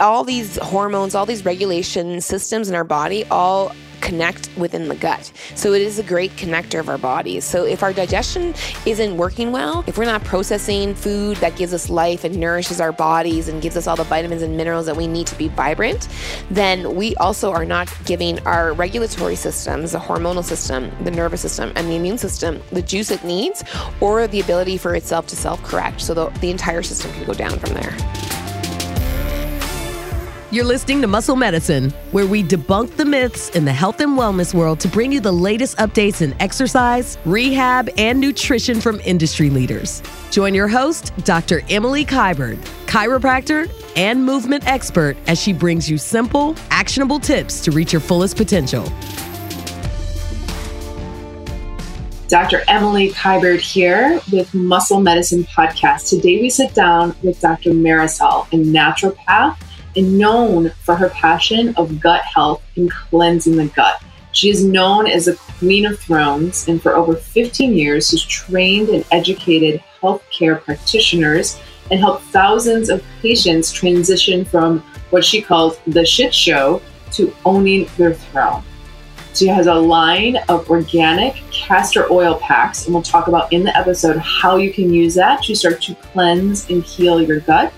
all these hormones, all these regulation systems in our body all connect within the gut. So it is a great connector of our bodies. So if our digestion isn't working well, if we're not processing food that gives us life and nourishes our bodies and gives us all the vitamins and minerals that we need to be vibrant, then we also are not giving our regulatory systems, the hormonal system, the nervous system, and the immune system the juice it needs or the ability for itself to self correct. So the, the entire system can go down from there. You're listening to Muscle Medicine, where we debunk the myths in the health and wellness world to bring you the latest updates in exercise, rehab, and nutrition from industry leaders. Join your host, Dr. Emily Kiberd, chiropractor and movement expert, as she brings you simple, actionable tips to reach your fullest potential. Dr. Emily Kiberd here with Muscle Medicine Podcast. Today we sit down with Dr. Marisol, a naturopath and known for her passion of gut health and cleansing the gut. She is known as the Queen of Thrones, and for over 15 years has trained and educated healthcare practitioners and helped thousands of patients transition from what she calls the shit show to owning their throne. She has a line of organic castor oil packs, and we'll talk about in the episode how you can use that to start to cleanse and heal your gut.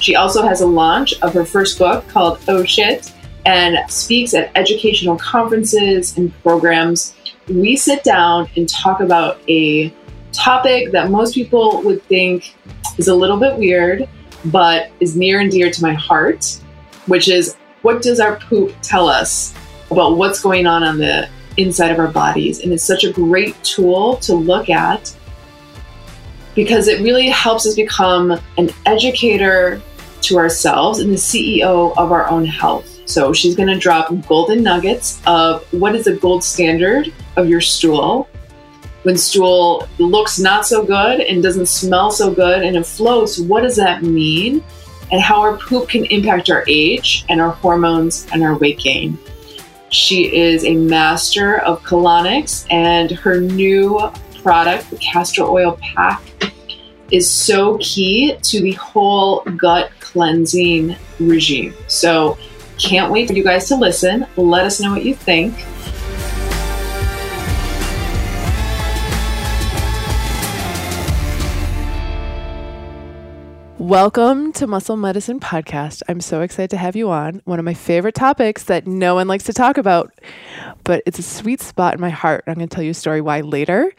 She also has a launch of her first book called Oh Shit and speaks at educational conferences and programs. We sit down and talk about a topic that most people would think is a little bit weird, but is near and dear to my heart, which is what does our poop tell us about what's going on on the inside of our bodies? And it's such a great tool to look at because it really helps us become an educator to ourselves and the CEO of our own health. So she's going to drop golden nuggets of what is the gold standard of your stool. When stool looks not so good and doesn't smell so good and it floats, what does that mean? And how our poop can impact our age and our hormones and our weight gain. She is a master of colonics, and her new product, the castor oil pack, is so key to the whole gut cleansing regime. So, can't wait for you guys to listen. Let us know what you think. Welcome to Muscle Medicine Podcast. I'm so excited to have you on. One of my favorite topics that no one likes to talk about, but it's a sweet spot in my heart. I'm going to tell you a story why later.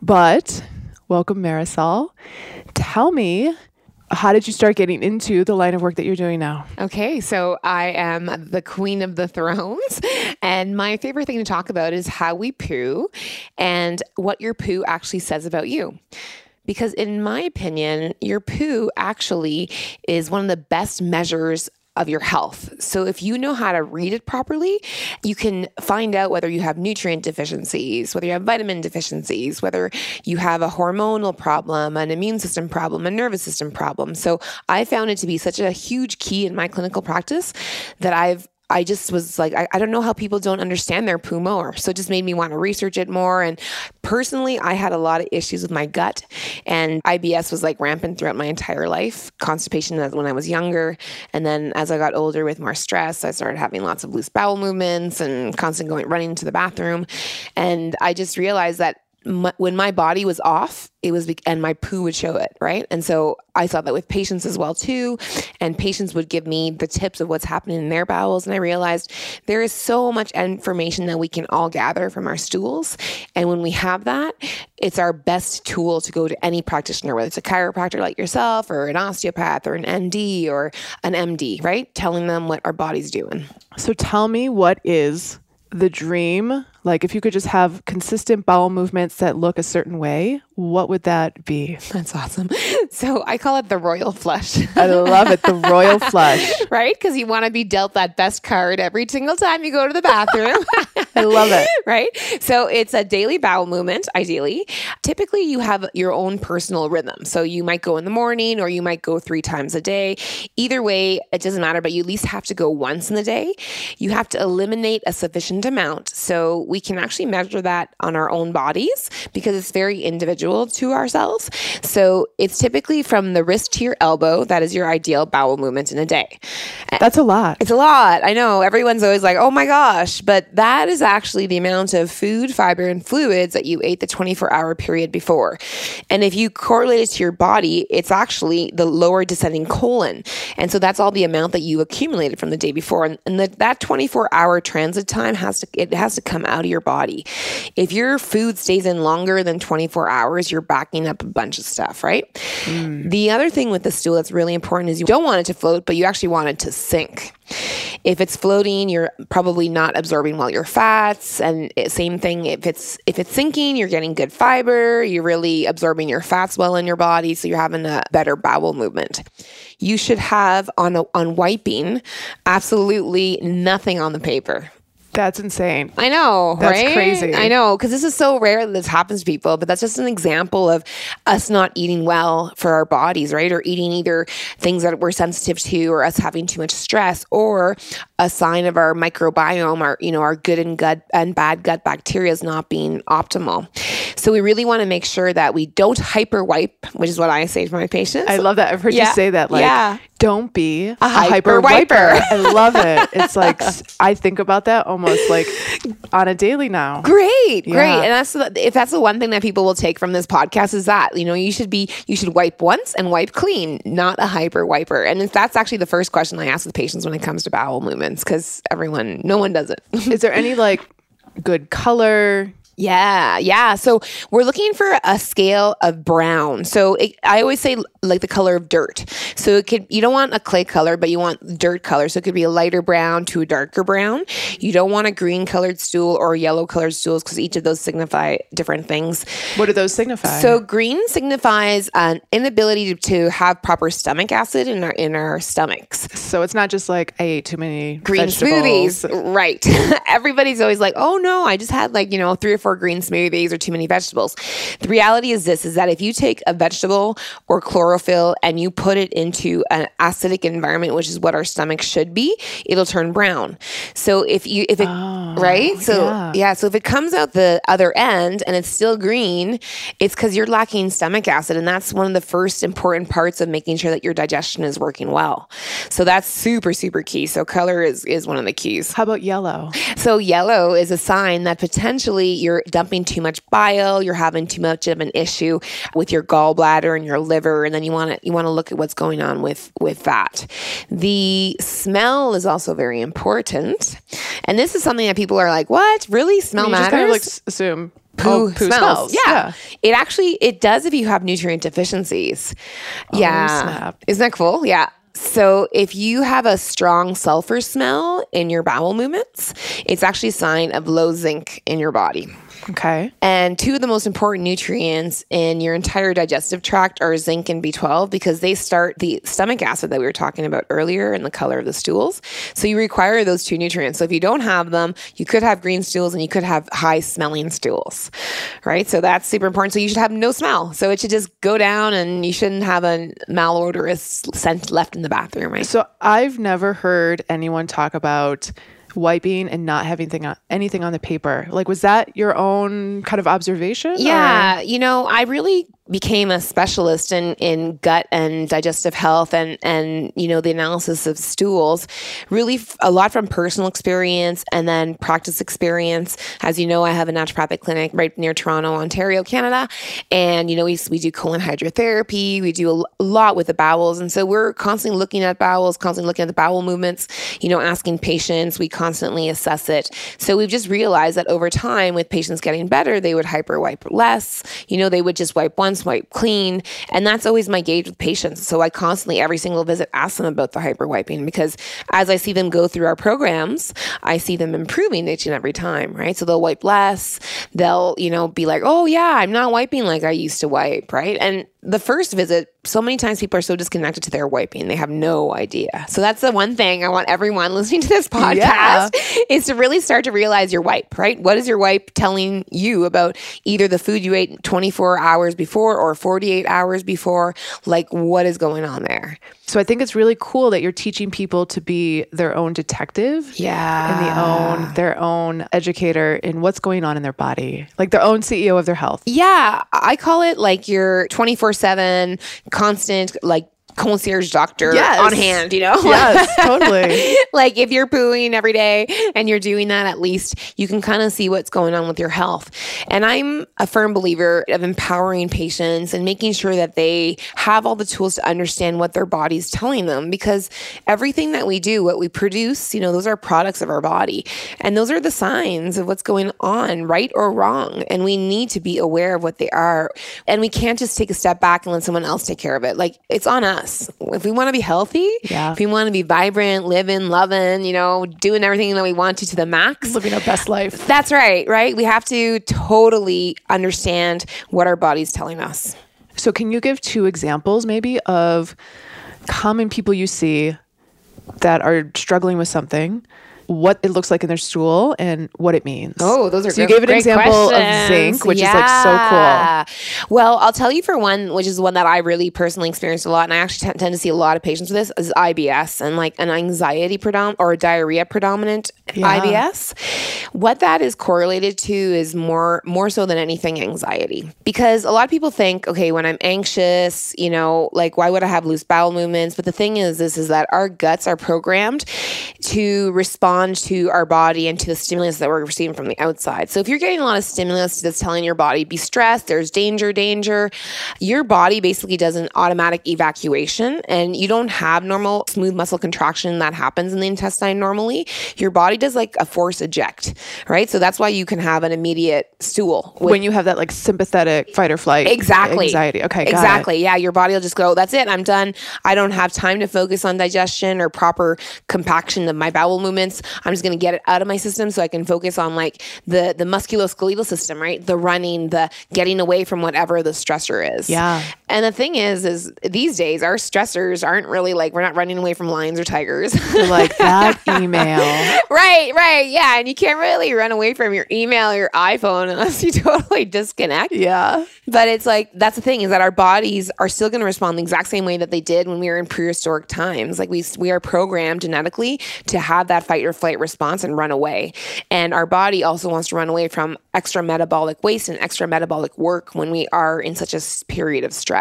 But welcome, Marisol. Tell me how did you start getting into the line of work that you're doing now? Okay, so I am the queen of the thrones, and my favorite thing to talk about is how we poo and what your poo actually says about you. Because, in my opinion, your poo actually is one of the best measures of your health. So if you know how to read it properly, you can find out whether you have nutrient deficiencies, whether you have vitamin deficiencies, whether you have a hormonal problem, an immune system problem, a nervous system problem. So I found it to be such a huge key in my clinical practice that I've I just was like, I, I, don't know how people don't understand their poo more. So it just made me want to research it more. And personally, I had a lot of issues with my gut, and IBS was like rampant throughout my entire life. Constipation when I was younger. And then as I got older with more stress, I started having lots of loose bowel movements and constant going running to the bathroom. And I just realized that my, when my body was off, it was, and my poo would show it, right? And so I saw that with patients as well too. And patients would give me the tips of what's happening in their bowels. And I realized there is so much information that we can all gather from our stools. And when we have that, it's our best tool to go to any practitioner, whether it's a chiropractor like yourself or an osteopath or an ND or an MD, right? Telling them what our body's doing. So tell me what is the dream like if you could just have consistent bowel movements that look a certain way, what would that be? That's awesome. So I call it the royal flush. I love it, the royal flush. right? Because you want to be dealt that best card every single time you go to the bathroom. I love it. Right? So it's a daily bowel movement, ideally. Typically, you have your own personal rhythm. So you might go in the morning or you might go three times a day. Either way, it doesn't matter, but you at least have to go once in the day. You have to eliminate a sufficient amount. So we we can actually measure that on our own bodies because it's very individual to ourselves. So it's typically from the wrist to your elbow. That is your ideal bowel movement in a day. That's a lot. It's a lot. I know everyone's always like, oh my gosh, but that is actually the amount of food, fiber, and fluids that you ate the 24 hour period before. And if you correlate it to your body, it's actually the lower descending colon. And so that's all the amount that you accumulated from the day before. And, and the, that 24 hour transit time has to, it has to come out of your body. If your food stays in longer than 24 hours, you're backing up a bunch of stuff, right? Mm. The other thing with the stool that's really important is you don't want it to float, but you actually want it to sink. If it's floating, you're probably not absorbing well your fats, and same thing if it's if it's sinking, you're getting good fiber. You're really absorbing your fats well in your body, so you're having a better bowel movement. You should have on a, on wiping absolutely nothing on the paper. That's insane. I know, that's right? crazy. I know, because this is so rare that this happens to people, but that's just an example of us not eating well for our bodies, right? Or eating either things that we're sensitive to or us having too much stress or a sign of our microbiome, our, you know, our good and gut and bad gut bacteria is not being optimal. So we really want to make sure that we don't hyper wipe, which is what I say to my patients. I love that. I've heard Yeah. you say that. Like, Yeah. Don't be a, hyper hyper wiper. wiper. I love it. It's like I think about that almost like on a daily now. Great, great. And that's if that's the one thing that people will take from this podcast is that you know you should be you should wipe once and wipe clean, not a hyper wiper. And if that's actually the first question I ask with patients when it comes to bowel movements because everyone, no one does it. Is there any like good color? Yeah, yeah. So we're looking for a scale of brown. So it, I always say like the color of dirt. So it could you don't want a clay color, but you want dirt color. So it could be a lighter brown to a darker brown. You don't want a green colored stool or yellow colored stools because each of those signify different things. What do those signify? So green signifies an inability to, to have proper stomach acid in our in our stomachs so it's not just like I ate too many green vegetables. smoothies. Right. Everybody's always like, oh no, I just had like, you know, three or four green smoothies or too many vegetables. The reality is this is that if you take a vegetable or chlorophyll and you put it into an acidic environment, which is what our stomach should be, it'll turn brown. So if you if it oh, right? So yeah. yeah, so if it comes out the other end and it's still green, it's because you're lacking stomach acid. And that's one of the first important parts of making sure that your digestion is working well. So that's super, super key. So color is, is one of the keys. How about yellow? So yellow is a sign that potentially you're dumping too much bile, you're having too much of an issue with your gallbladder and your liver, and then you want to you want to look at what's going on with with that. The smell is also very important, and this is something that people are like, "What? Really? Smell you matters?" just kind of like assume poo, oh, poo smells. smells. Yeah. It actually it does if you have nutrient deficiencies. Oh, yeah. snap. Isn't that cool? Yeah. So if you have a strong sulfur smell in your bowel movements, it's actually a sign of low zinc in your body. Okay. And two of the most important nutrients in your entire digestive tract are zinc and B12 because they start the stomach acid that we were talking about earlier and the color of the stools. So you require those two nutrients. So if you don't have them, you could have green stools and you could have high smelling stools, right? So that's super important. So you should have no smell. So it should just go down and you shouldn't have a malodorous scent left in the bathroom, right? So I've never heard anyone talk about wiping and not having thing on, anything on the paper. Like, was that your own kind of observation? or- Yeah, you know, I really became a specialist in in gut and digestive health and and you know the analysis of stools really f- a lot from personal experience and then practice experience. As you know I have a naturopathic clinic right near Toronto Ontario Canada. And you know we we do colon hydrotherapy. We do a lot with the bowels. And so we're constantly looking at bowels constantly looking at the bowel movements you know asking patients. We constantly assess it. So we've just realized that over time with patients getting better they would hyper wipe less. You know they would just wipe once wipe clean and that's always my gauge with patients. So i constantly every single visit ask them about the hyper wiping because as i see them go through our programs i see them improving each and every time right? So they'll wipe less. They'll you know be like oh yeah i'm not wiping like i used to wipe right? And the first visit so many times people are so disconnected to their wiping they have no idea. So that's the one thing i want everyone listening to this podcast is to really start to realize your wipe right? What is your wipe telling you about either the food you ate 24 hours before or 48 hours before? Like what is going on there So I think it's really cool that you're teaching people to be their own detective Yeah. and the own their own educator in what's going on in their body, like their own CEO of their health. Yeah, I call it like your 24 7 constant, like concierge doctor Yes. on hand, you know? Yes, totally. like if you're pooing every day and you're doing that, at least you can kind of see what's going on with your health. And I'm a firm believer of empowering patients and making sure that they have all the tools to understand what their body's telling them because everything that we do, what we produce, you know, those are products of our body. And those are the signs of what's going on, right or wrong. And we need to be aware of what they are. And we can't just take a step back and let someone else take care of it. Like it's on us. If we want to be healthy, Yeah. if we want to be vibrant, living, loving, you know, doing everything that we want to to the max. Living our best life. That's right, right? We have to totally understand what our body's telling us. So can you give two examples maybe of common people you see that are struggling with something? What it looks like in their stool and what it means. Oh, those are so you gave an great example of zinc, which is like so cool. Well, I'll tell you for one, which is one that I really personally experienced a lot, and I actually t- tend to see a lot of patients with this, is IBS and like an anxiety predominant or a diarrhea predominant Yeah. IBS. What that is correlated to is more more so than anything anxiety, because a lot of people think, okay, when I'm anxious, you know, like why would I have loose bowel movements? But the thing is, this is that our guts are programmed to respond to our body and to the stimulus that we're receiving from the outside. So if you're getting a lot of stimulus that's telling your body be stressed, there's danger, danger, your body basically does an automatic evacuation and you don't have normal smooth muscle contraction that happens in the intestine normally. Your body does like a force eject, right? So that's why you can have an immediate stool. when you have that like sympathetic fight or flight Exactly. anxiety. Okay, got it. exactly. Yeah, your body will just go, that's it, I'm done. I don't have time to focus on digestion or proper compaction of my bowel movements. I'm just going to get it out of my system so I can focus on like the the musculoskeletal system, right? The running, the getting away from whatever the stressor is. Yeah. And the thing is is these days our stressors aren't really like we're not running away from lions or tigers. Like that email. right, right. Yeah, and you can't really run away from your email or your iPhone unless you totally disconnect. Yeah. But it's like that's the thing is that our bodies are still going to respond the exact same way that they did when we were in prehistoric times. Like we we are programmed genetically to have that fight or flight response and run away. And our body also wants to run away from extra metabolic waste and extra metabolic work when we are in such a period of stress.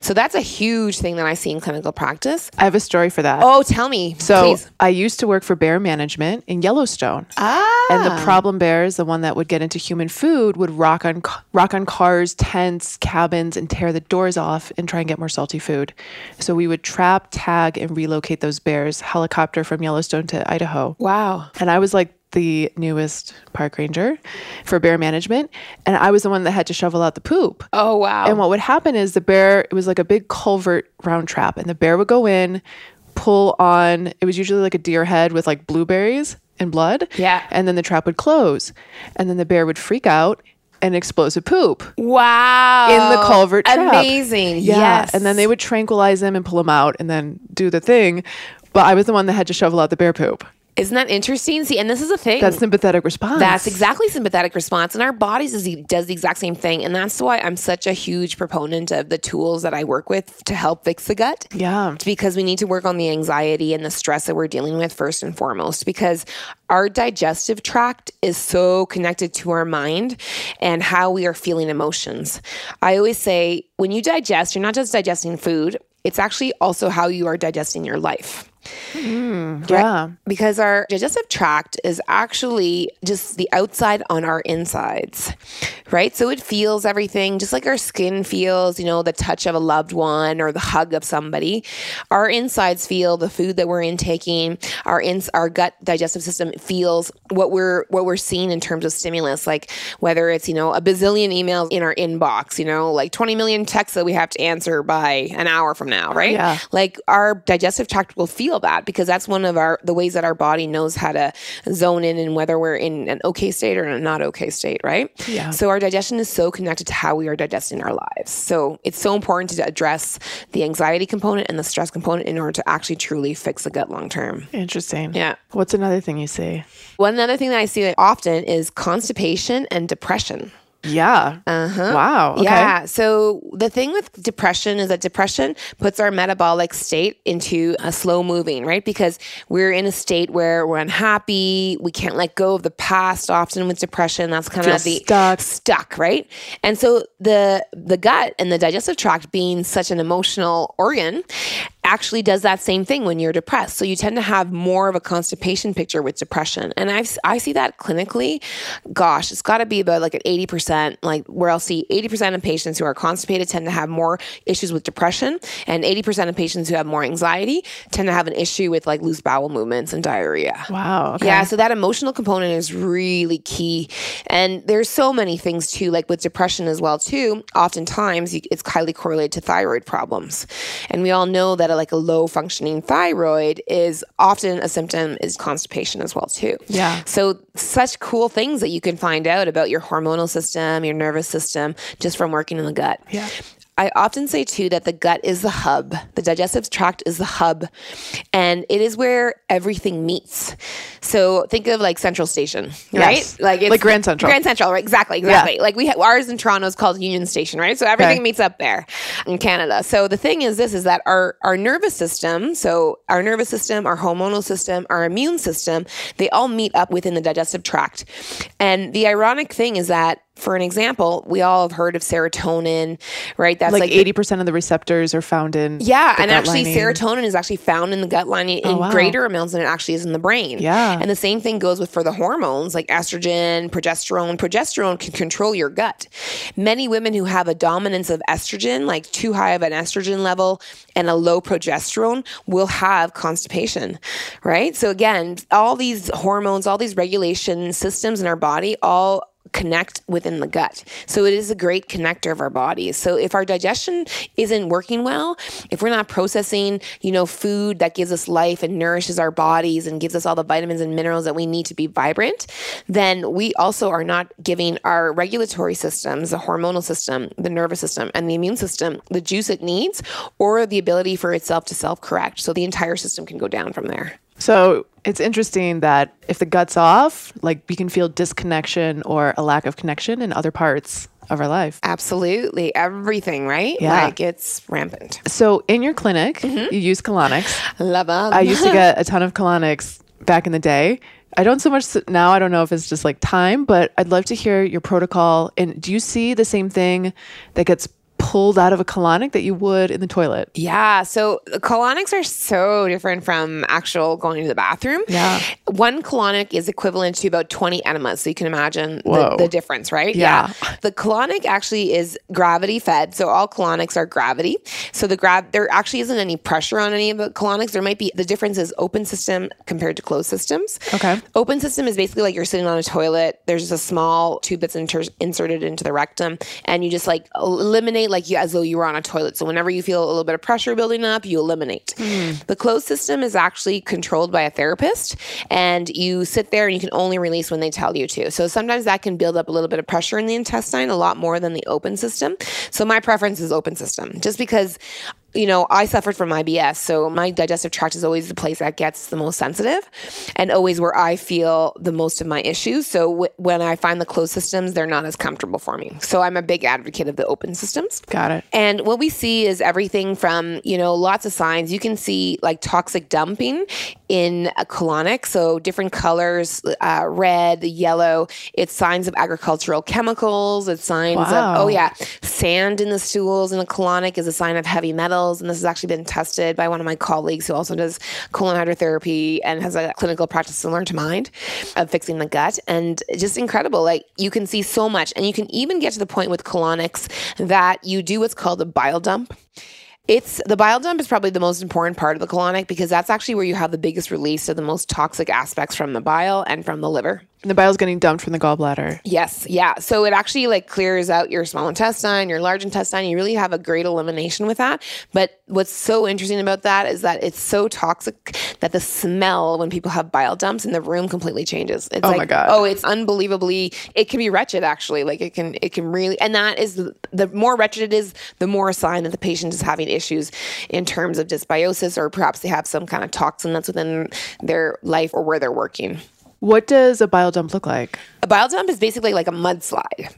So that's a huge thing that I see in clinical practice. I have a story for that. Oh, tell me. so please. I used to work for bear management in Yellowstone. Ah. And the problem bears, the one that would get into human food, would rock on rock on cars, tents, cabins, and tear the doors off and try and get more salty food. So we would trap, tag, and relocate those bears helicopter from Yellowstone to Idaho. Wow. And I was like the newest park ranger for bear management, and I was the one that had to shovel out the poop. Oh, wow. And what would happen is the bear, it was like a big culvert round trap, and the bear would go in, pull on, it was usually like a deer head with like blueberries and blood. Yeah. And then the trap would close. And then the bear would freak out and explosive poop wow. in the culvert trap. Amazing. Yeah. Yes. And then they would tranquilize him and pull him out and then do the thing. But I was the one that had to shovel out the bear poop. Isn't that interesting? See, and this is a thing. That's sympathetic response. That's exactly sympathetic response, and our bodies the, does the exact same thing, and that's why I'm such a huge proponent of the tools that I work with to help fix the gut. Yeah. Because we need to work on the anxiety and the stress that we're dealing with first and foremost, because our digestive tract is so connected to our mind and how we are feeling emotions. I always say when you digest, you're not just digesting food; it's actually also how you are digesting your life Mm-hmm. Yeah. because our digestive tract is actually just the outside on our insides, right? So it feels everything just like our skin feels, you know, the touch of a loved one or the hug of somebody. Our insides feel the food that we're intaking. Our ins our gut digestive system feels what we're what we're seeing in terms of stimulus, like whether it's, you know, a bazillion emails in our inbox, you know, like 20 million texts that we have to answer by an hour from now, right? Yeah. like our digestive tract will feel that because that's one of our the ways that our body knows how to zone in and whether we're in an okay state or in a not okay state right Yeah. so our digestion is so connected to how we are digesting our lives so it's so important to address the anxiety component and the stress component in order to actually truly fix the gut long term Interesting. Yeah. What's another thing you see? one other thing that i see often is constipation and depression Yeah. Uh-huh. Wow. Okay. Yeah. So the thing with depression is that depression puts our metabolic state into a slow moving, right? Because we're in a state where we're unhappy, we can't let go of the past often with depression. That's kind Feel of the stuck. stuck, right? And so the the gut and the digestive tract being such an emotional organ actually does that same thing when you're depressed. So you tend to have more of a constipation picture with depression. And I've I see that clinically. Gosh, it's got to be about like an 80%, like where I'll see 80% of patients who are constipated tend to have more issues with depression and 80% of patients who have more anxiety tend to have an issue with like loose bowel movements and diarrhea. Wow. Okay. Yeah, so that emotional component is really key. And there's so many things too, like with depression as well too. Oftentimes it's highly correlated to thyroid problems. And we all know that a, like a low functioning thyroid is often a symptom is constipation as well too. Yeah. So such cool things that you can find out about your hormonal system, your nervous system just from working in the gut. Yeah. I often say too that the gut is the hub. The digestive tract is the hub, and it is where everything meets. So think of like Central Station, right? Yes. Like Grand Central. Grand Central, right? Exactly, exactly. Like we ha- ours in Toronto is called Union Station, right? So everything Okay. meets up there in Canada. So the thing is, this is that our our nervous system, so our nervous system, our hormonal system, our immune system, they all meet up within the digestive tract. And the ironic thing is that. For an example, we all have heard of serotonin, right? That's like like, eighty percent of the receptors are found in. yeah, and actually, lining. serotonin is actually found in the gut lining oh, in Oh, wow. greater amounts than it actually is in the brain. Yeah. and the same thing goes with for the hormones like estrogen, progesterone. Progesterone can control your gut. Many women who have a dominance of estrogen, like too high of an estrogen level and a low progesterone, will have constipation. Right. So again, all these hormones, all these regulation systems in our body, all connect within the gut. So it is a great connector of our bodies. So if our digestion isn't working well, if we're not processing, you know, food that gives us life and nourishes our bodies and gives us all the vitamins and minerals that we need to be vibrant, then we also are not giving our regulatory systems, the hormonal system, the nervous system, and the immune system the juice it needs or the ability for itself to self-correct. So the entire system can go down from there. So it's interesting that if the gut's off, like we can feel disconnection or a lack of connection in other parts of our life. Absolutely. Everything, right? Yeah. Like it's rampant. So in your clinic, Mm-hmm. you use colonics. Love them. I used to get a ton of colonics back in the day. I don't so much now. I don't know if it's just like time, but I'd love to hear your protocol. And do you see the same thing that gets pulled out of a colonic that you would in the toilet? Yeah, so colonics are so different from actual going to the bathroom. Yeah. One colonic is equivalent to about 20 enemas. So you can imagine the, the difference, right? Yeah. The colonic actually is gravity fed. So all colonics are gravity. So the grab there actually isn't any pressure on any of the colonics. There might be the difference is open system compared to closed systems. Okay. Open system is basically like you're sitting on a toilet. There's just a small tube that's inter- inserted into the rectum, and you just like eliminate like you as though you were on a toilet. So whenever you feel a little bit of pressure building up, you eliminate. Hmm. The closed system is actually controlled by a therapist, and you sit there and you can only release when they tell you to. So sometimes that can build up a little bit of pressure in the intestine, a lot more than the open system. So my preference is open system, just because you know, I suffered from IBS, so my digestive tract is always the place that gets the most sensitive and always where I feel the most of my issues. So w- when I find the closed systems, they're not as comfortable for me. So I'm a big advocate of the open systems. Got it. And what we see is everything from, you know, lots of signs. You can see like toxic dumping in a colonic. So different colors, uh, red, yellow. It's signs of agricultural chemicals. It's signs Wow. of, oh yeah, sand in the stools in a colonic is a sign of heavy metals. And this has actually been tested by one of my colleagues who also does colon hydrotherapy and has a clinical practice Learn to Mind of fixing the gut. And just incredible. Like you can see so much. And you can even get to the point with colonics that you do what's called a bile dump. It's the bile dump is probably the most important part of the colonic because that's actually where you have the biggest release of the most toxic aspects from the bile and from the liver. And the bile's getting dumped from the gallbladder. Yes, yeah. So it actually like clears out your small intestine, your large intestine. You really have a great elimination with that. But what's so interesting about that is that it's so toxic that the smell when people have bile dumps in the room completely changes. It's Oh like my God. oh, it's unbelievably. It can be wretched actually. Like it can it can really and that is the, the more wretched it is, the more a sign that the patient is having issues in terms of dysbiosis or perhaps they have some kind of toxin that's within their life or where they're working. What does a bile dump look like? A bile dump is basically like a mudslide.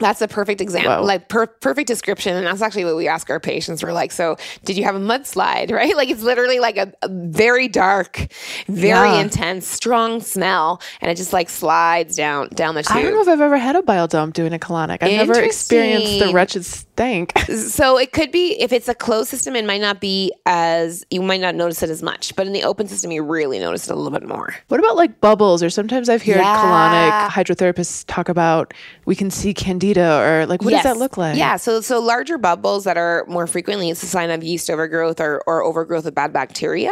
That's a perfect example, Wow. like per- perfect description. And that's actually what we ask our patients. We're like, so did you have a mudslide, right? Like it's literally like a, a very dark, very Yeah. intense, strong smell. And it just like slides down, down the tube. I don't know if I've ever had a bile dump doing a colonic. I've never experienced the wretched stank. So it could be if it's a closed system, it might not be as you might not notice it as much, but in the open system, you really notice it a little bit more. What about like bubbles? Or sometimes I've heard Yeah. colonic hydrotherapists talk about we can see candida or like what does that look like? Yeah, so so larger bubbles that are more frequently it's a sign of yeast overgrowth or, or overgrowth of bad bacteria.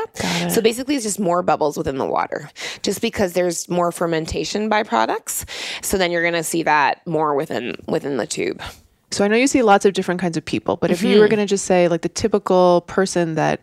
So basically it's just more bubbles within the water. Just because there's more fermentation byproducts. So then you're gonna see that more within within the tube. So I know you see lots of different kinds of people, but if you Mm-hmm. were going to just say like the typical person that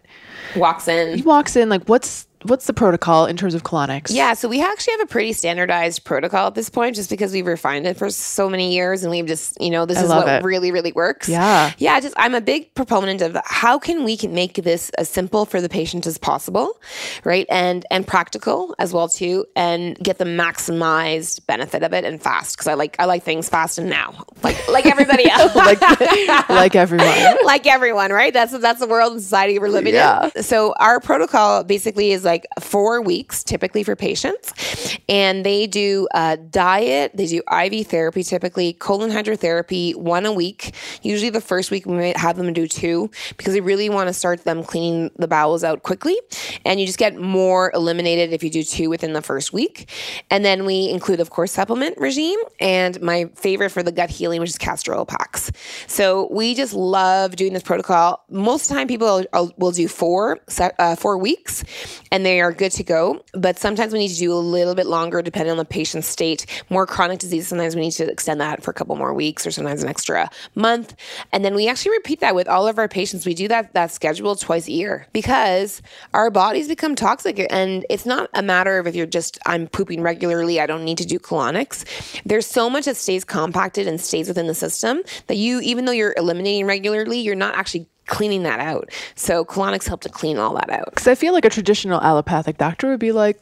Walks in. He walks in, like what's what's the protocol in terms of colonics? Yeah, so we actually have a pretty standardized protocol at this point just because we've refined it for so many years and we've just, you know, this is what it. really, really works. Yeah. Yeah, just I'm a big proponent of how can we can make this as simple for the patient as possible, right? And and practical as well too, and get the maximized benefit of it and fast. Because I like I like things fast and now. Like like everybody else. like like everyone. like everyone, right? That's that's the world and society we're living Yeah. in. So our protocol basically is like four weeks, typically for patients, and they do diet, they do IV therapy, typically colon hydrotherapy, one a week. Usually the first week we might have them do two because we really want to start them cleaning the bowels out quickly, and you just get more eliminated if you do two within the first week. And then we include, of course, supplement regime, and my favorite for the gut healing, which is castor oil packs. So we just love doing this protocol. Most of the time, people will, will do four uh, four weeks, and they are good to go. But sometimes we need to do a little bit longer, depending on the patient's state. More chronic disease, sometimes we need to extend that for a couple more weeks, or sometimes an extra month. And then we actually repeat that with all of our patients. We do that that schedule twice a year because our bodies become toxic, and it's not a matter of if you're just I'm pooping regularly, I don't need to do colonics. There's so much that stays compacted and stays within the system that you, even though you're eliminating regularly, you're not actually cleaning that out. So colonics help to clean all that out. Because I feel like a traditional allopathic doctor would be like,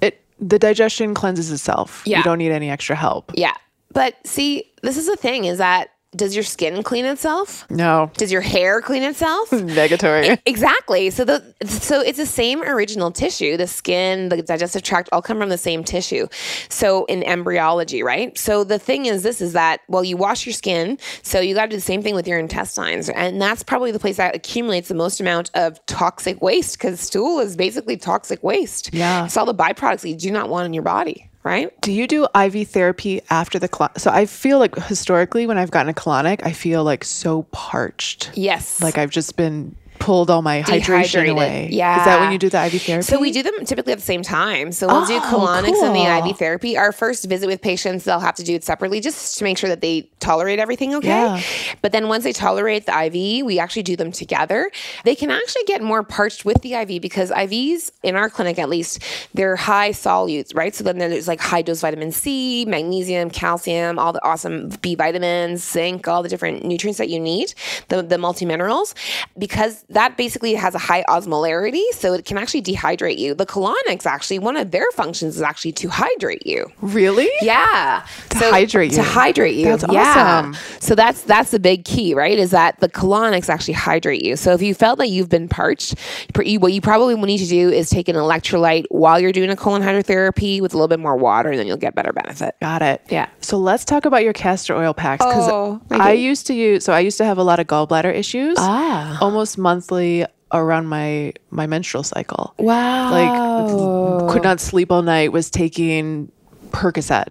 it the digestion cleanses itself. Yeah. You don't need any extra help. Yeah. But see, this is the thing is that does your skin clean itself? No. Does your hair clean itself? Negatory. Exactly. So the so it's the same original tissue. The skin, the digestive tract, all come from the same tissue. So in embryology, right? So the thing is, this is that well, you wash your skin, so you got to do the same thing with your intestines, and that's probably the place that accumulates the most amount of toxic waste because stool is basically toxic waste. Yeah. it's all the byproducts that you do not want in your body, right? Do you do IV therapy after the colon? So I feel like historically, when I've gotten a colonic, I feel like so parched. Yes. Like I've just been pulled all my hydration away. Yeah. Is that when you do the IV therapy? So we do them typically at the same time. So we'll do Oh, colonics and the. IV therapy. Our first visit with patients, they'll have to do it separately just to make sure that they tolerate everything okay. Yeah. But then once they tolerate the IV, we actually do them together. They can actually get more parched with the IV because IVs, in our clinic at least, they're high solutes, right? So then there's like high dose vitamin C, magnesium, calcium, all the awesome B vitamins, zinc, all the different nutrients that you need, the, the multi minerals. because that basically has a high osmolarity, so it can actually dehydrate you. The colonics actually, one of their functions is actually to hydrate you. really? Yeah. To hydrate you. To hydrate you. That's yeah. awesome. So that's that's the big key, right? Is that the colonics actually hydrate you. So if you felt that you've been parched, what you probably need to do is take an electrolyte while you're doing a colon hydrotherapy with a little bit more water, and then you'll get better benefit. Got it. Yeah. So let's talk about your castor oil packs because Oh, I I used to use. So I used to have a lot of gallbladder issues. Ah. Almost monthly around my my menstrual cycle. Wow. Like could not sleep all night. Was taking Percocet,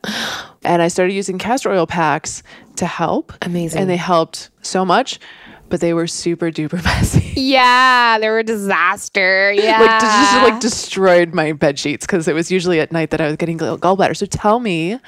and I started using castor oil packs to help. Amazing. And they helped so much, but they were super duper messy. yeah, they were a disaster. Yeah. like just, like destroyed my bed sheets because it was usually at night that I was getting gall- gallbladder. So tell me,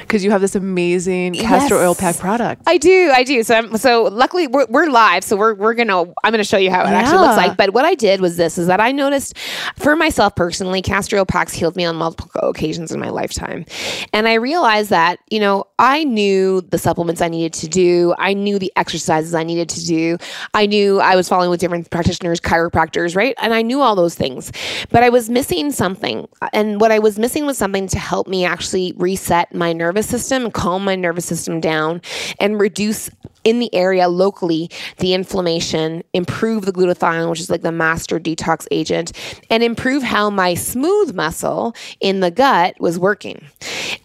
because you have this amazing castor oil pack product. I do, I do. So, I'm, so luckily we're, we're live. So we're, we're gonna, I'm gonna show you how it actually looks like. But what I did was this: is that I noticed for myself personally, castor oil packs healed me on multiple occasions in my lifetime, and I realized that you know I knew the supplements I needed to do, I knew the exercises I needed to do, I knew I was following with different practitioners, chiropractors, right? And I knew all those things. But I was missing something. And what I was missing was something to help me actually reset my nervous system, calm my nervous system down, and reduce in the area locally the inflammation, improve the glutathione, which is like the master detox agent, and improve how my smooth muscle in the gut was working.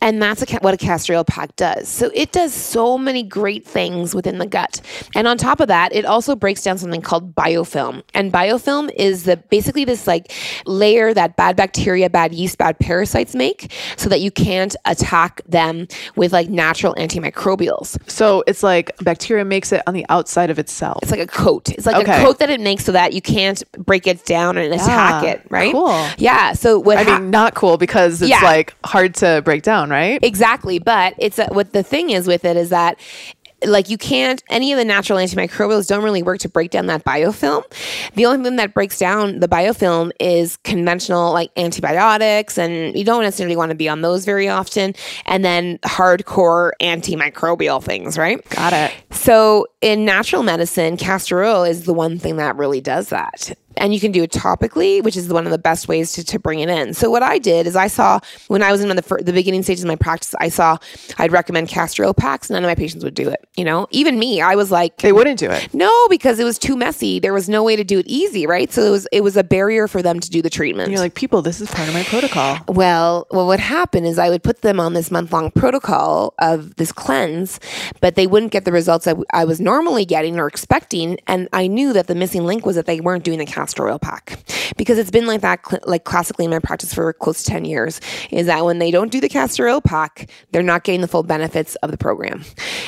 And that's a, what a castor oil pack does. So it does so many great things within the gut. And on top of that, it also breaks down something called biofilm. And biofilm is the basically this like layer that bad bacteria, bad yeast, bad parasites make so that you can't attack them with like natural antimicrobials. So it's like bacteria makes it on the outside of itself. It's like a coat. It's like Okay. a coat that it makes so that you can't break it down and attack Yeah, it, right? cool. Yeah. So what I hap- mean, not cool because it's Yeah. like hard to break down, right? Exactly. But it's a, what the thing is with it is that like you can't any of the natural antimicrobials don't really work to break down that biofilm. The only thing that breaks down the biofilm is conventional like antibiotics and you don't necessarily want to be on those very often and then hardcore antimicrobial things, right? Got it. So in natural medicine, castor oil is the one thing that really does that. And you can do it topically, which is one of the best ways to, to bring it in. So what I did is I saw when I was in the, fir- the beginning stages of my practice, I saw I'd recommend castor oil packs. None of my patients would do it. You know, even me, I was like, They wouldn't do it. no, because it was too messy. There was no way to do it easy, right? So it was it was a barrier for them to do the treatment. And you're like, people, this is part of my protocol. Well, well, what would happen is I would put them on this month long protocol of this cleanse, but they wouldn't get the results that I was normally getting or expecting. And I knew that the missing link was that they weren't doing the castor oil pack because it's been like that, like classically in my practice for close to 10 years, is that when they don't do the castor oil pack, they're not getting the full benefits of the program.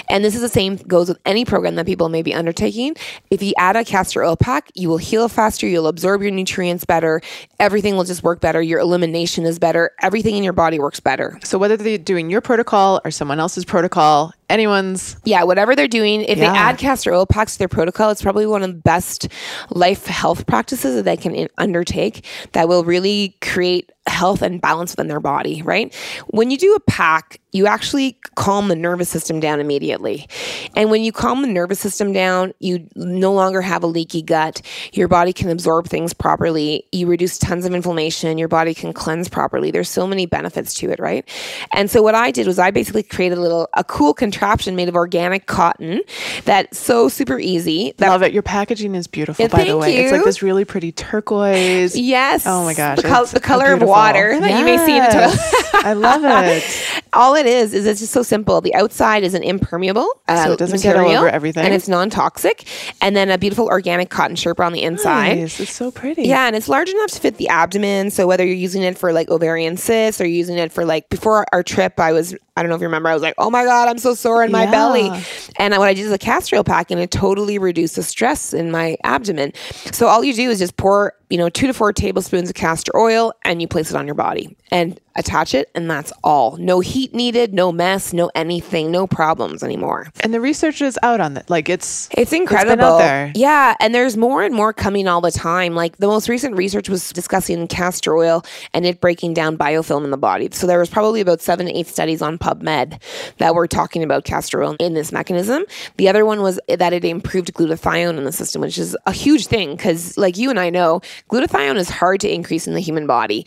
And this is the same goes with any program that people may be undertaking. If you add a castor oil pack, you will heal faster, you'll absorb your nutrients better, everything will just work better, your elimination is better, everything in your body works better. So whether they're doing your protocol or someone else's protocol, anyone's Yeah, whatever they're doing, if Yeah. they add castor oil packs to their protocol, it's probably one of the best life health practices that they can in- undertake that will really create health and balance within their body, right? When you do a pack, you actually calm the nervous system down immediately. And when you calm the nervous system down, you no longer have a leaky gut. Your body can absorb things properly. You reduce tons of inflammation. Your body can cleanse properly. There's so many benefits to it, right? And so what I did was I basically created a little a cool contraption made of organic cotton that's so super easy. That love it. Your packaging is beautiful, by the way. It's like this really pretty turquoise. Yes. Oh my gosh. The, the color of beautiful. Water that you may see in a toilet. I love it. all it is is it's just so simple. The outside is an impermeable, uh, So it doesn't get all over everything? and it's non-toxic. And then a beautiful organic cotton sherpa on the inside. Nice. It's so pretty. Yeah, and it's large enough to fit the abdomen. So whether you're using it for like ovarian cysts or using it for like before our trip, I was I don't know if you remember, I was like, oh my god, I'm so sore in my Yeah. belly, and what I did is a castor oil pack, and it totally reduced the stress in my abdomen. So all you do is just pour you know two to four tablespoons of castor oil, and you place it on your body and attach it, and that's all. No heat needed, no mess, no anything, no problems anymore. And the research is out on that. Like it's It's incredible. Yeah, and there's more and more coming all the time. Like the most recent research was discussing castor oil and it breaking down biofilm in the body. So there was probably about seven to eight studies on PubMed that were talking about castor oil in this mechanism. The other one was that it improved glutathione in the system, which is a huge thing because, like you and I know, glutathione is hard to increase in the human body.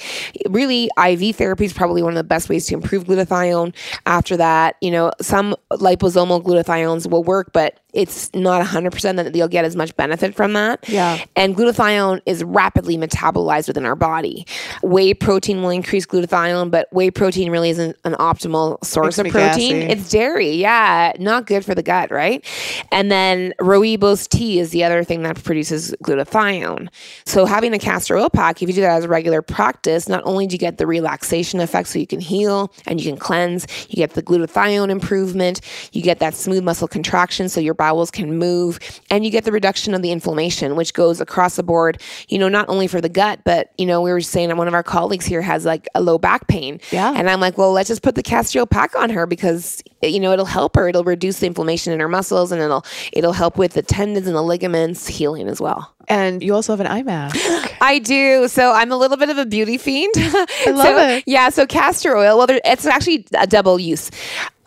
Really, IV therapy is probably one of the best ways to improve glutathione. After that, you know, some liposomal glutathiones will work, but it's not 100% that you'll get as much benefit from that. Yeah. And glutathione is rapidly metabolized within our body. Whey protein will increase glutathione, but whey protein really isn't an optimal source Makes of protein. gassy. It's dairy. Yeah. Not good for the gut, right? And then rooibos tea is the other thing that produces glutathione. So having a castor oil pack, if you do that as a regular practice, not only do you get the relaxation effect so you can heal and you can cleanse, you get the glutathione improvement, you get that smooth muscle contraction so your bowels can move, and you get the reduction of the inflammation, which goes across the board, you know, not only for the gut, but, you know, we were saying that one of our colleagues here has like a low back pain. Yeah. And I'm like, well, let's just put the castor oil pack on her because, you know, it'll help her. It'll reduce the inflammation in her muscles and it'll, it'll help with the tendons and the ligaments healing as well. and you also have an eye mask. I do. So I'm a little bit of a beauty fiend. I love it. Yeah. So castor oil. Well, there, it's actually a double use.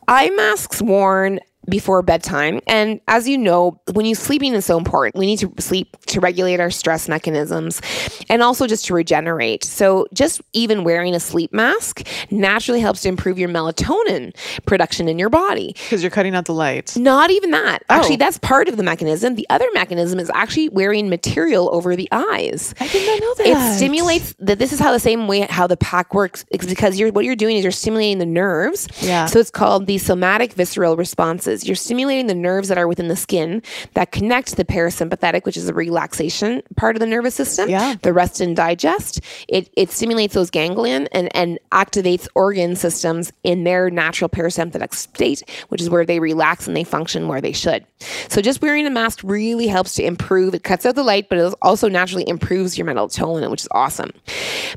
Eye masks worn before bedtime. And as you know, when you sleeping is so important, we need to sleep to regulate our stress mechanisms and also just to regenerate. So just even wearing a sleep mask naturally helps to improve your melatonin production in your body. Because you're cutting out the light. Not even that. Oh. Actually, that's part of the mechanism. The other mechanism is actually wearing material over the eyes. I did not know that. It stimulates that this is how the same way how the pack works is because you're what you're doing is you're stimulating the nerves. Yeah. So it's called the somatic visceral responses. You're stimulating the nerves that are within the skin that connect the parasympathetic, which is the relaxation part of the nervous system. Yeah. The rest and digest. It it stimulates those ganglion and, and activates organ systems in their natural parasympathetic state, which is where they relax and they function where they should. So just wearing a mask really helps to improve. It cuts out the light, but it also naturally improves your melatonin, which is awesome.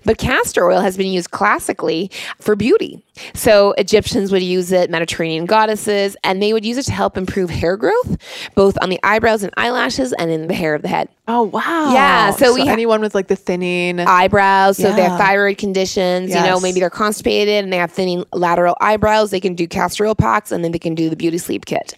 But castor oil has been used classically for beauty. So Egyptians would use it, Mediterranean goddesses, and they would use it to help improve hair growth, both on the eyebrows and eyelashes and in the hair of the head. Oh wow. Yeah, so we ha- anyone with like the thinning eyebrows. So they have thyroid conditions. You know, maybe they're constipated and they have thinning lateral eyebrows. They can do castor oil packs, and then they can do the beauty sleep kit.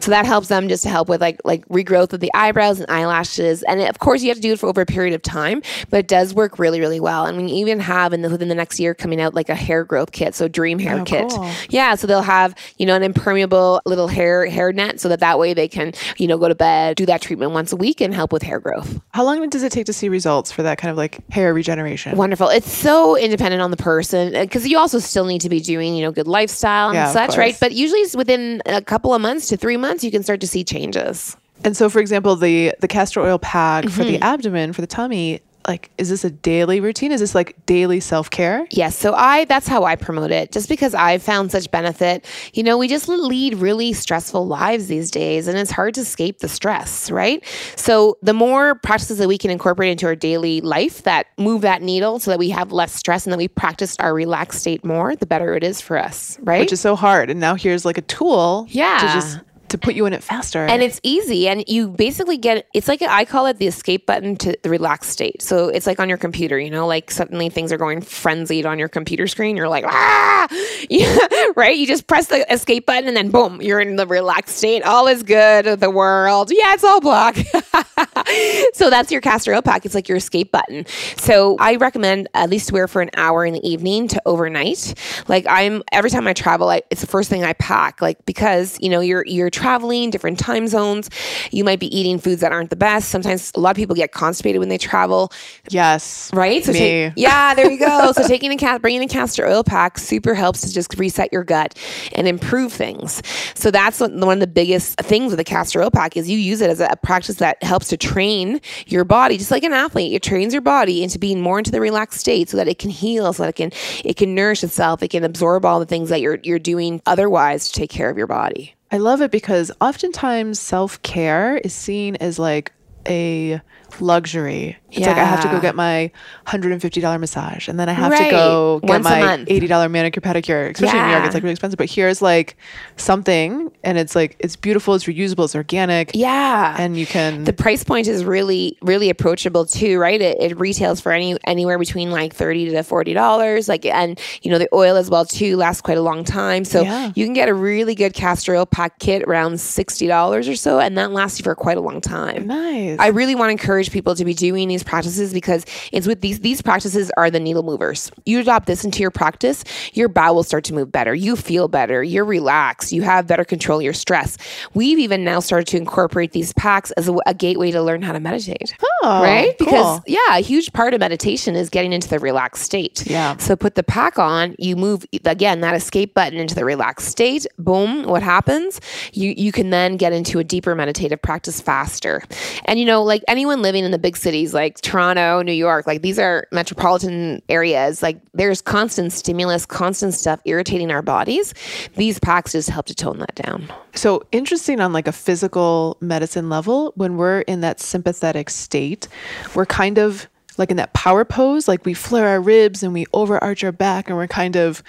So that helps them just to help with like like regrowth of the eyebrows and eyelashes. And of course, you have to do it for over a period of time, but it does work really really well. And we even have in the, within the next year coming out like a hair growth kit. So dream hair Oh, kit. cool. Yeah, so they'll have you know an impermeable little hair hair net, so that that way they can you know go to bed, do that treatment once a week, and help with hair growth. How long does it take to see results for that kind of like hair regeneration? Wonderful. It's so independent on the person uh, because you also still need to be doing, you know, good lifestyle and Yeah, such, right? But usually it's within a couple of months to three months, you can start to see changes. And so, for example, the the castor oil pack for Mm-hmm. the abdomen for the tummy, like, is this a daily routine? Is this like daily self care? Yes. So I, that's how I promote it just because I've found such benefit. You know, we just lead really stressful lives these days and it's hard to escape the stress, right? So the more practices that we can incorporate into our daily life that move that needle so that we have less stress and that we practice our relaxed state more, the better it is for us, right? Which is so hard. And now here's like a tool yeah to just to put you in it faster. And it's easy, and you basically get it's like I call it the escape button to the relaxed state. So it's like on your computer, you know, like suddenly things are going frenzied on your computer screen. You're like, ah, yeah, right? You just press the escape button, and then boom, you're in the relaxed state. All is good the world. Yeah, it's all black. so that's your castor oil pack. It's like your escape button. So I recommend at least wear for an hour in the evening to overnight. Like I'm every time I travel, I, it's the first thing I pack. Like because you know you're you're traveling different time zones, you might be eating foods that aren't the best. Sometimes a lot of people get constipated when they travel, yes. right? So Me. take- yeah, there you go. so taking a cat, bringing a castor oil pack super helps to just reset your gut and improve things. So that's one one of the biggest things with the castor oil pack is you use it as a practice that helps to train your body, just like an athlete. It trains your body into being more into the relaxed state so that it can heal, so that it can it can nourish itself, it can absorb all the things that you're you're doing otherwise to take care of your body. I love it because oftentimes self care is seen as like a luxury. It's like I have to go get my $150 massage and then I have to go get Once my $80 manicure pedicure. Especially in New York, it's like really expensive. But here's like something and it's like it's beautiful, it's reusable, it's organic. Yeah. And you can the price point is really really approachable too right it, it retails for any anywhere between like 30 to 40 dollars like and you know the oil as well too lasts quite a long time so Yeah. you can get a really good castor oil pack kit around 60 dollars or so and that lasts you for quite a long time nice. I really want to encourage people to be doing these practices because it's with these these practices are the needle movers. You adopt this into your practice, your bowel will start to move better. You feel better. You're relaxed. You have better control of your stress. We've even now started to incorporate these packs as a, a gateway to learn how to meditate. Oh, right? Because cool. yeah, a huge part of meditation is getting into the relaxed state. Yeah. So put the pack on, you move again that escape button into the relaxed state. Boom, what happens? You you can then get into a deeper meditative practice faster. And you know, like anyone living in the big cities like Toronto, New York, like these are metropolitan areas, like there's constant stimulus, constant stuff irritating our bodies. These packs just help to tone that down. So interesting on like a physical medicine level, when we're in that sympathetic state, we're kind of like in that power pose, like we flare our ribs and we overarch our back and we're kind of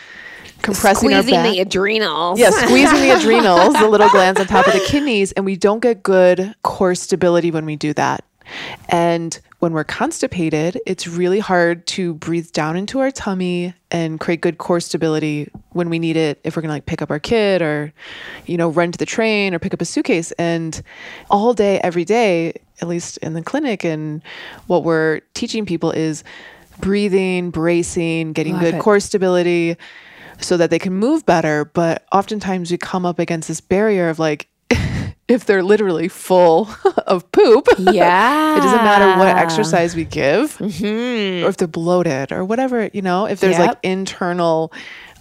compressing Squeezing our back. the adrenals. yeah, squeezing the adrenals, the little glands on top of the kidneys, and we don't get good core stability when we do that. And when we're constipated, it's really hard to breathe down into our tummy and create good core stability when we need it. If we're gonna like pick up our kid or you know run to the train or pick up a suitcase. And all day every day at least in the clinic and what we're teaching people is breathing bracing getting Love good it. core stability so that they can move better. But oftentimes we come up against this barrier of like if they're literally full of poop Yeah. it doesn't matter what exercise we give Mhm. or if they're bloated or whatever, you know, if there's like internal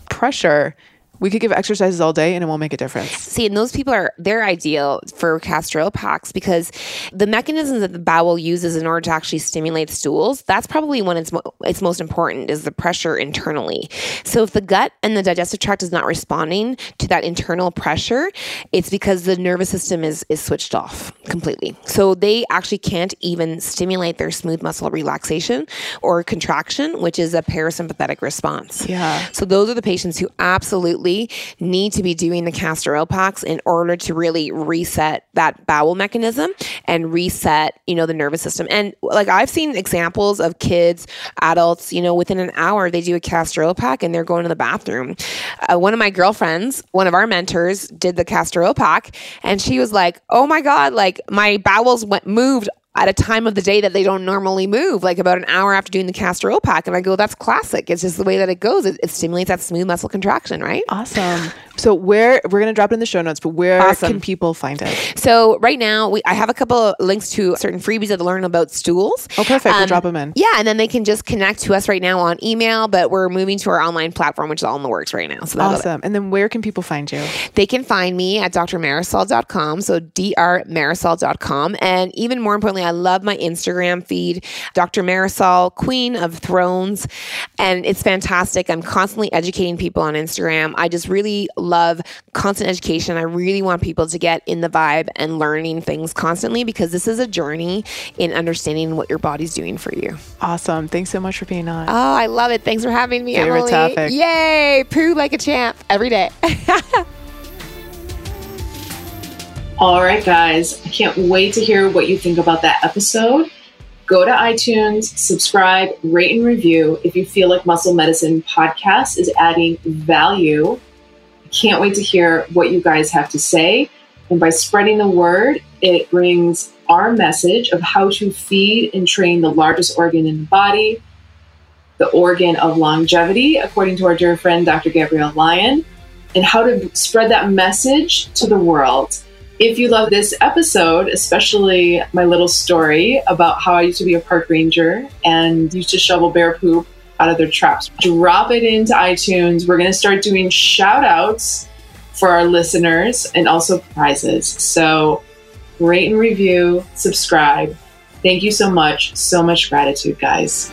pressure, we could give exercises all day and it won't make a difference. See, and those people are they're ideal for castor oil packs because the mechanisms that the bowel uses in order to actually stimulate stools, that's probably when it's mo- it's most important is the pressure internally. So if the gut and the digestive tract is not responding to that internal pressure, it's because the nervous system is is switched off completely. So they actually can't even stimulate their smooth muscle relaxation or contraction, which is a parasympathetic response. Yeah. So those are the patients who absolutely need to be doing the castor oil packs in order to really reset that bowel mechanism and reset, you know, the nervous system. And like I've seen examples of kids, adults, you know, within an hour they do a castor oil pack and they're going to the bathroom. Uh, one of my girlfriends, one of our mentors, did the castor oil pack, and she was like, "Oh my god, like my bowels went moved." At a time of the day that they don't normally move, like about an hour after doing the castor oil pack. And I go, that's classic. It's just the way that it goes. It, it stimulates that smooth muscle contraction, right? Awesome. So where we're gonna drop it in the show notes, but where Awesome. can people find it? So right now, we I have a couple of links to certain freebies that learn about stools. Oh, perfect. we'll Um, drop them in. Yeah, and then they can just connect to us right now on email, but we're moving to our online platform, which is all in the works right now. So Awesome. And then where can people find you? they can find me at drmarisol.com. So drmarisol.com. And even more importantly, I love my Instagram feed, Dr. Marisol, Queen of Thrones. And it's fantastic. I'm constantly educating people on Instagram. I just really love constant education. I really want people to get in the vibe and learning things constantly because this is a journey in understanding what your body's doing for you. Awesome. Thanks so much for being on. Oh, I love it. Thanks for having me, Favorite Emily. topic. Yay! Poo like a champ every day. All right, guys. I can't wait to hear what you think about that episode. Go to iTunes, subscribe, rate, and review if you feel like Muscle Medicine Podcast is adding value. Can't wait to hear what you guys have to say. And by spreading the word, it brings our message of how to feed and train the largest organ in the body, the organ of longevity, according to our dear friend Dr. Gabrielle Lyon, and how to spread that message to the world. If you love this episode, especially my little story about how I used to be a park ranger and used to shovel bear poop out of their traps, drop it into iTunes. We're going to start doing shout outs for our listeners and also prizes. So rate and review, subscribe. Thank you so much. So much gratitude, guys.